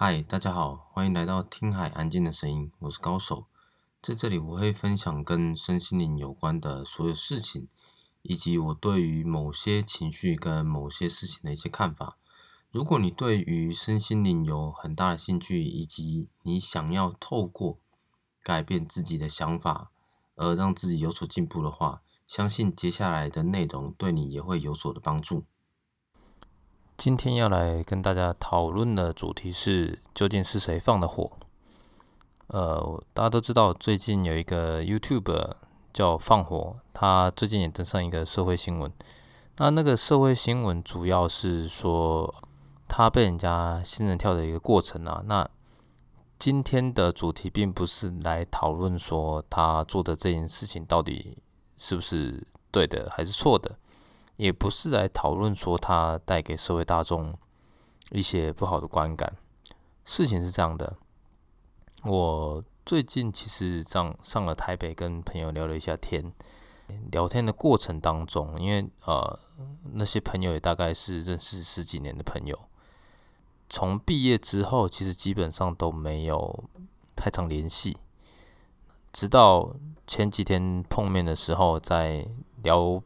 嗨，大家好，欢迎来到听海安静的声音，我是高手。在这里，我会分享跟身心灵有关的所有事情，以及我对于某些情绪跟某些事情的一些看法。如果你对于身心灵有很大的兴趣，以及你想要透过改变自己的想法而让自己有所进步的话，相信接下来的内容对你也会有所的帮助。今天要来跟大家讨论的主题是：究竟是谁放的火？呃，大家都知道，最近有一个 YouTube 叫放火，他最近也登上一个社会新闻。那那个社会新闻主要是说他被人家仙人跳的一个过程啊。那今天的主题并不是来讨论说他做的这件事情到底是不是对的还是错的。也不是来讨论说他带给社会大众一些不好的观感。事情是这样的，我最近其实上上了台北，跟朋友聊了一下天。聊天的过程当中，因为呃那些朋友也大概是认识十几年的朋友，从毕业之后，其实基本上都没有太常联系。直到前几天碰面的时候，在聊。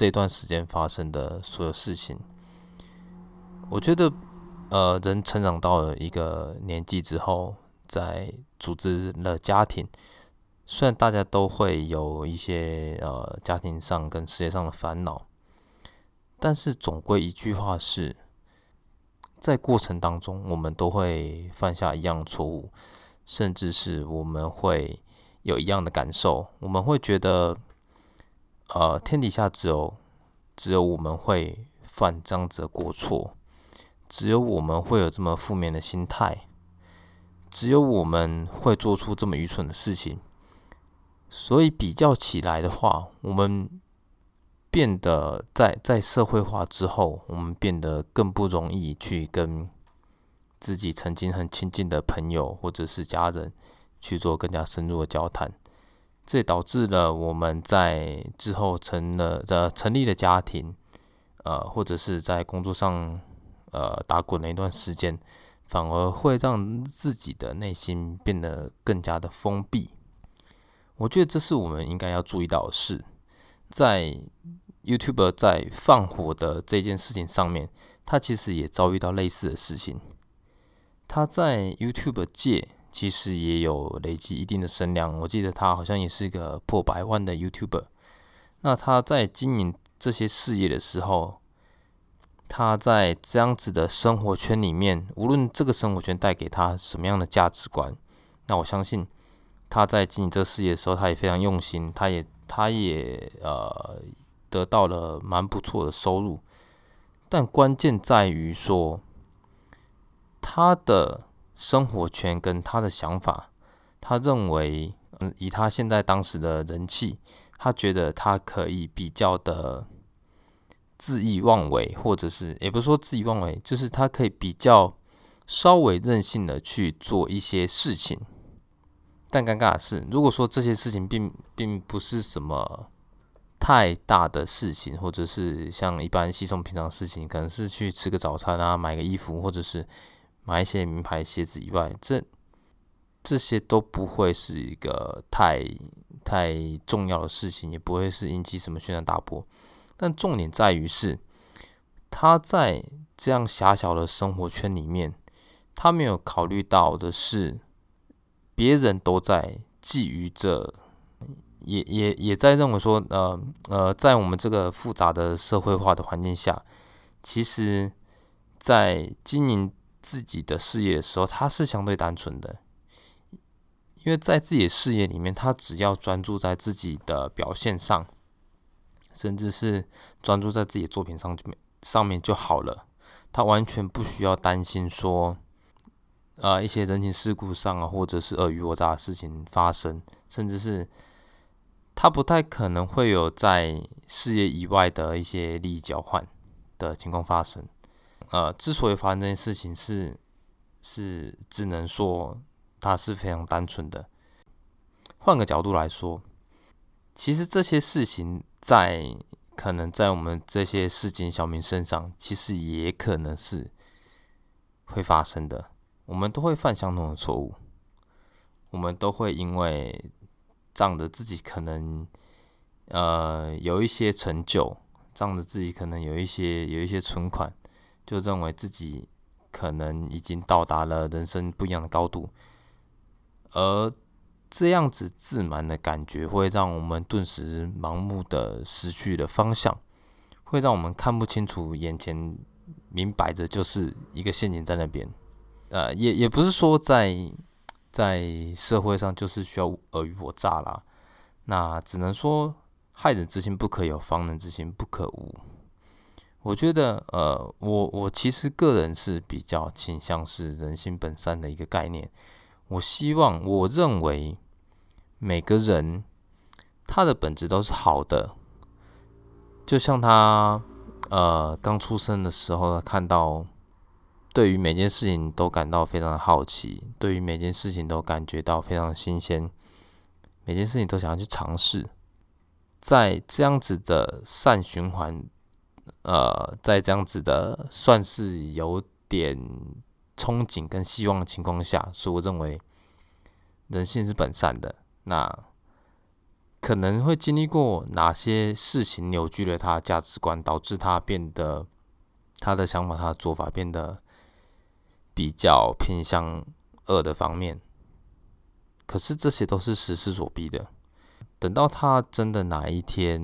这段时间发生的所有事情，我觉得，呃，人成长到了一个年纪之后，在组织了家庭，虽然大家都会有一些呃家庭上跟事业上的烦恼，但是总归一句话是，在过程当中，我们都会犯下一样错误，甚至是我们会有一样的感受，我们会觉得。呃，天底下只有只有我们会犯这样子的过错，只有我们会有这么负面的心态，只有我们会做出这么愚蠢的事情。所以比较起来的话，我们变得在在社会化之后，我们变得更不容易去跟自己曾经很亲近的朋友或者是家人去做更加深入的交谈。这导致了我们在之后成了的成立了家庭，呃，或者是在工作上呃打滚了一段时间，反而会让自己的内心变得更加的封闭。我觉得这是我们应该要注意到的事。在 YouTube 在放火的这件事情上面，他其实也遭遇到类似的事情。他在 YouTube 界。其实也有累积一定的声量，我记得他好像也是一个破百万的 YouTuber。那他在经营这些事业的时候，他在这样子的生活圈里面，无论这个生活圈带给他什么样的价值观，那我相信他在经营这个事业的时候，他也非常用心，他也他也呃得到了蛮不错的收入。但关键在于说他的。生活圈跟他的想法，他认为，嗯，以他现在当时的人气，他觉得他可以比较的恣意妄为，或者是也不是说恣意妄为，就是他可以比较稍微任性的去做一些事情。但尴尬的是，如果说这些事情并并不是什么太大的事情，或者是像一般稀松平常的事情，可能是去吃个早餐啊，买个衣服，或者是。买一些名牌鞋子以外，这这些都不会是一个太太重要的事情，也不会是引起什么轩然大波。但重点在于是，他在这样狭小的生活圈里面，他没有考虑到的是，别人都在觊觎着，也也也在认为说，呃呃，在我们这个复杂的社会化的环境下，其实，在经营。自己的事业的时候，他是相对单纯的，因为在自己的事业里面，他只要专注在自己的表现上，甚至是专注在自己的作品上面上面就好了。他完全不需要担心说，呃，一些人情世故上啊，或者是尔虞我诈的事情发生，甚至是他不太可能会有在事业以外的一些利益交换的情况发生。呃，之所以发生这件事情，是是只能说他是非常单纯的。换个角度来说，其实这些事情在可能在我们这些市井小民身上，其实也可能是会发生的。我们都会犯相同的错误，我们都会因为仗着自己可能呃有一些成就，仗着自己可能有一些有一些存款，就认为自己可能已经到达了人生不一样的高度，而这样子自满的感觉会让我们顿时盲目的失去了方向，会让我们看不清楚眼前明摆着就是一个陷阱在那边。呃，也也不是说在在社会上就是需要尔虞我诈啦，那只能说害人之心不可有，防人之心不可无。我觉得，呃，我我其实个人是比较倾向是人性本善的一个概念。我希望，我认为每个人他的本质都是好的，就像他呃刚出生的时候看到，对于每件事情都感到非常的好奇，对于每件事情都感觉到非常新鲜，每件事情都想要去尝试，在这样子的善循环，呃，在这样子的算是有点。憧憬跟希望的情况下，所以我认为人性是本善的。那可能会经历过哪些事情扭曲了他的价值观，导致他变得他的想法、他的做法变得比较偏向恶的方面。可是这些都是时势所逼的。等到他真的哪一天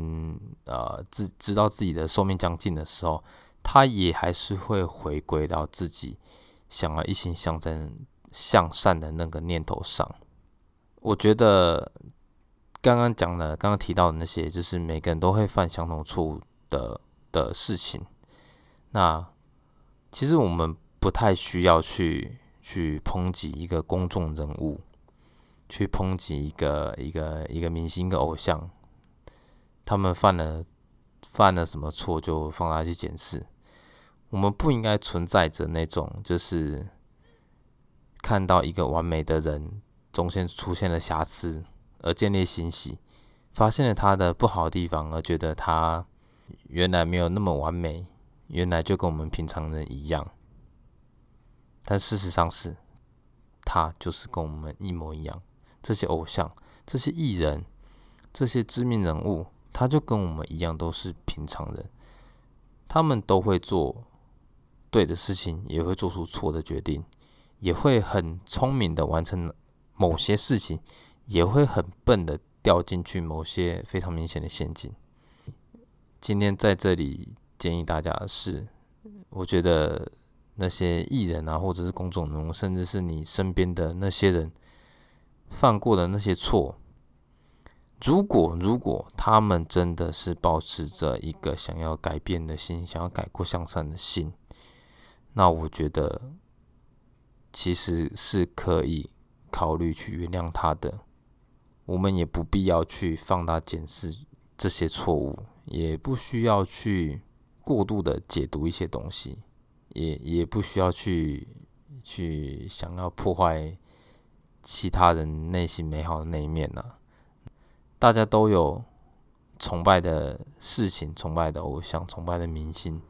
呃知知道自己的寿命将近的时候，他也还是会回归到自己。想要一心向真、向善的那个念头上，我觉得刚刚讲的、刚刚提到的那些，就是每个人都会犯相同错误的的事情。那其实我们不太需要去去抨击一个公众人物，去抨击一个一个一个明星、一个偶像，他们犯了犯了什么错，就放他去检视。我们不应该存在着那种，就是看到一个完美的人中间出现了瑕疵而建立欣喜，发现了他的不好的地方而觉得他原来没有那么完美，原来就跟我们平常人一样。但事实上是，他就是跟我们一模一样。这些偶像、这些艺人、这些知名人物，他就跟我们一样，都是平常人，他们都会做。对的事情也会做出错的决定，也会很聪明的完成某些事情，也会很笨的掉进去某些非常明显的陷阱。今天在这里建议大家是，我觉得那些艺人啊，或者是公众人物，甚至是你身边的那些人犯过的那些错，如果如果他们真的是保持着一个想要改变的心，想要改过向善的心。那我觉得其实是可以考虑去原谅他的，我们也不必要去放大检视这些错误，也不需要去过度的解读一些东西，也也不需要去去想要破坏其他人内心美好的那一面呐。大家都有崇拜的事情，崇拜的偶像，崇拜的明星，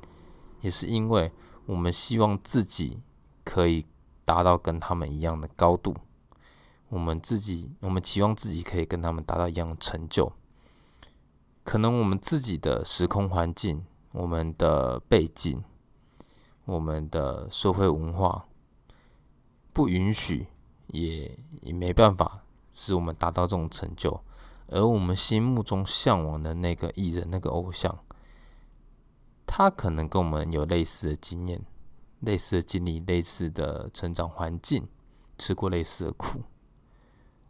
也是因为。我们希望自己可以达到跟他们一样的高度，我们自己，我们期望自己可以跟他们达到一样的成就。可能我们自己的时空环境、我们的背景、我们的社会文化不允许，也也没办法使我们达到这种成就。而我们心目中向往的那个艺人、那个偶像。他可能跟我们有类似的经验、类似的经历、类似的成长环境，吃过类似的苦，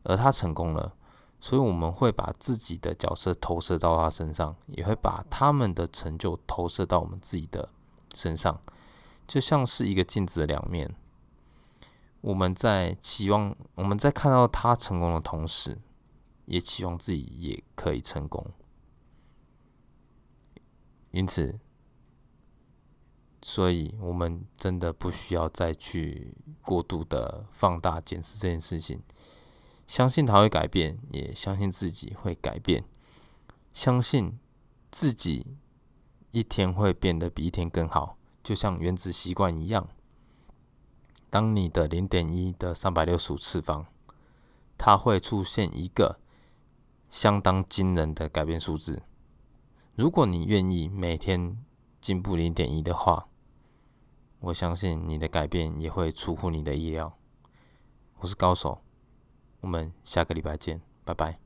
而他成功了，所以我们会把自己的角色投射到他身上，也会把他们的成就投射到我们自己的身上，就像是一个镜子的两面。我们在期望我们在看到他成功的同时，也期望自己也可以成功，因此。所以，我们真的不需要再去过度的放大检视这件事情。相信他会改变，也相信自己会改变，相信自己一天会变得比一天更好，就像原子习惯一样。当你的零点一的三百六十五次方，它会出现一个相当惊人的改变数字。如果你愿意每天进步零点一的话，我相信你的改变也会出乎你的意料。我是高手，我们下个礼拜见，拜拜。